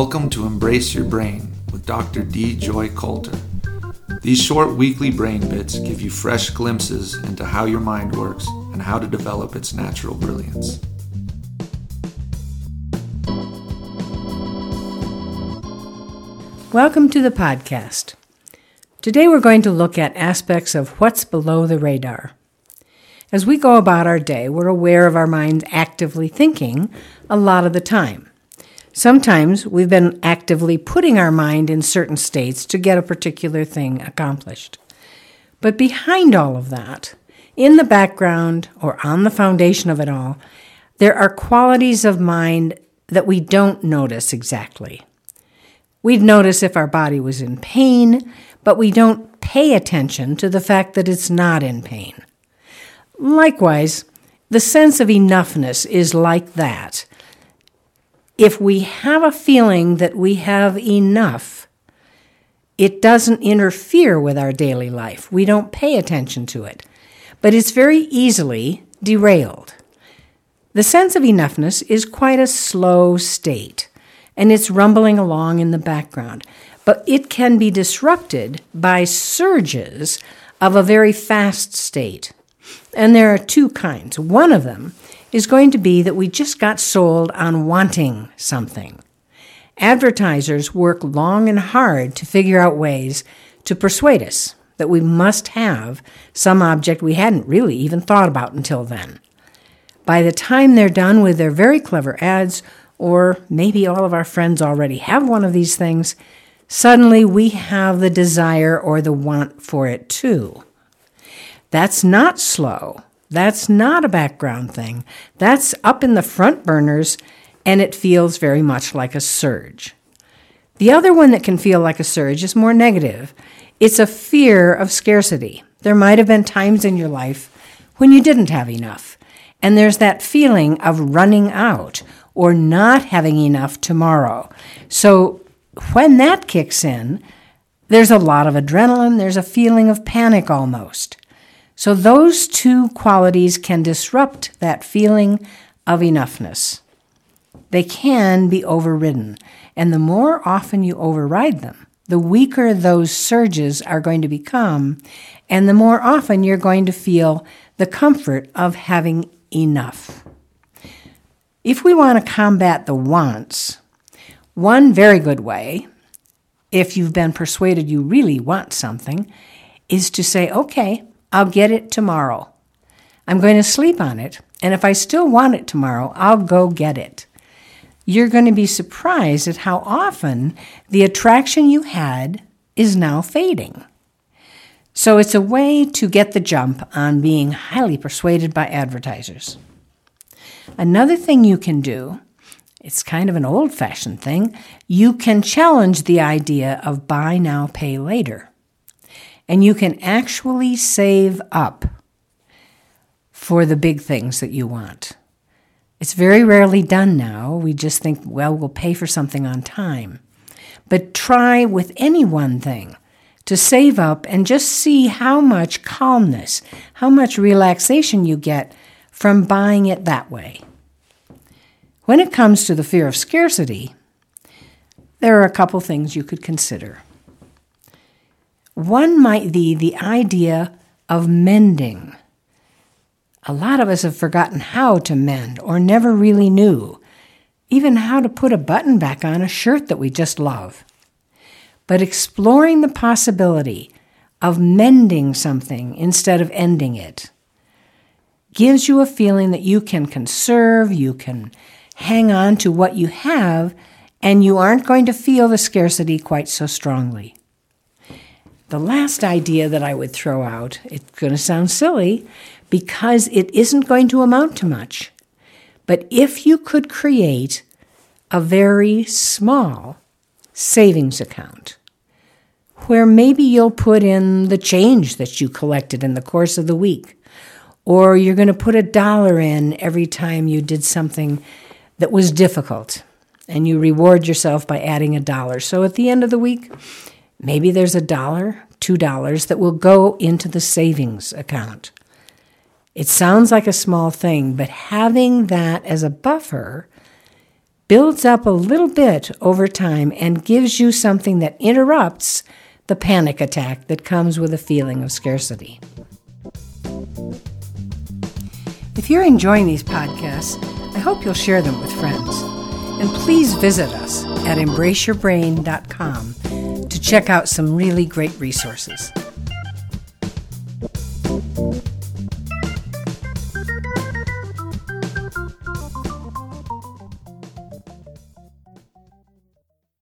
Welcome to Embrace Your Brain with Dr. D. Joy Coulter. These short weekly brain bits give you fresh glimpses into how your mind works and how to develop its natural brilliance. Welcome to the podcast. Today we're going to look at aspects of what's below the radar. As we go about our day, we're aware of our minds actively thinking a lot of the time. Sometimes we've been actively putting our mind in certain states to get a particular thing accomplished. But behind all of that, in the background or on the foundation of it all, there are qualities of mind that we don't notice exactly. We'd notice if our body was in pain, but we don't pay attention to the fact that it's not in pain. Likewise, the sense of enoughness is like that. If we have a feeling that we have enough, it doesn't interfere with our daily life. We don't pay attention to it, but it's very easily derailed. The sense of enoughness is quite a slow state and it's rumbling along in the background. But it can be disrupted by surges of a very fast state. And there are two kinds. One of them is going to be that we just got sold on wanting something. Advertisers work long and hard to figure out ways to persuade us that we must have some object we hadn't really even thought about until then. By the time they're done with their very clever ads, or maybe all of our friends already have one of these things, suddenly we have the desire or the want for it too. That's not slow. That's not a background thing. That's up in the front burners, and it feels very much like a surge. The other one that can feel like a surge is more negative. It's a fear of scarcity. There might have been times in your life when you didn't have enough, and there's that feeling of running out or not having enough tomorrow. So when that kicks in, there's a lot of adrenaline, there's a feeling of panic almost. So those two qualities can disrupt that feeling of enoughness. They can be overridden, and the more often you override them, the weaker those surges are going to become, and the more often you're going to feel the comfort of having enough. If we want to combat the wants, one very good way, if you've been persuaded you really want something, is to say, okay, I'll get it tomorrow. I'm going to sleep on it, and if I still want it tomorrow, I'll go get it. You're going to be surprised at how often the attraction you had is now fading. So it's a way to get the jump on being highly persuaded by advertisers. Another thing you can do, it's kind of an old fashioned thing, you can challenge the idea of buy now, pay later. And you can actually save up for the big things that you want. It's very rarely done now. We just think, well, we'll pay for something on time. But try with any one thing to save up and just see how much calmness, how much relaxation you get from buying it that way. When it comes to the fear of scarcity, there are a couple things you could consider. One might be the idea of mending. A lot of us have forgotten how to mend or never really knew, even how to put a button back on a shirt that we just love. But exploring the possibility of mending something instead of ending it gives you a feeling that you can conserve, you can hang on to what you have, and you aren't going to feel the scarcity quite so strongly. The last idea that I would throw out, it's going to sound silly because it isn't going to amount to much. But if you could create a very small savings account where maybe you'll put in the change that you collected in the course of the week, or you're going to put a dollar in every time you did something that was difficult and you reward yourself by adding a dollar. So at the end of the week, maybe there's a dollar, two dollars that will go into the savings account. It sounds like a small thing, but having that as a buffer builds up a little bit over time and gives you something that interrupts the panic attack that comes with a feeling of scarcity. If you're enjoying these podcasts, I hope you'll share them with friends. And please visit us at embraceyourbrain.com check out some really great resources.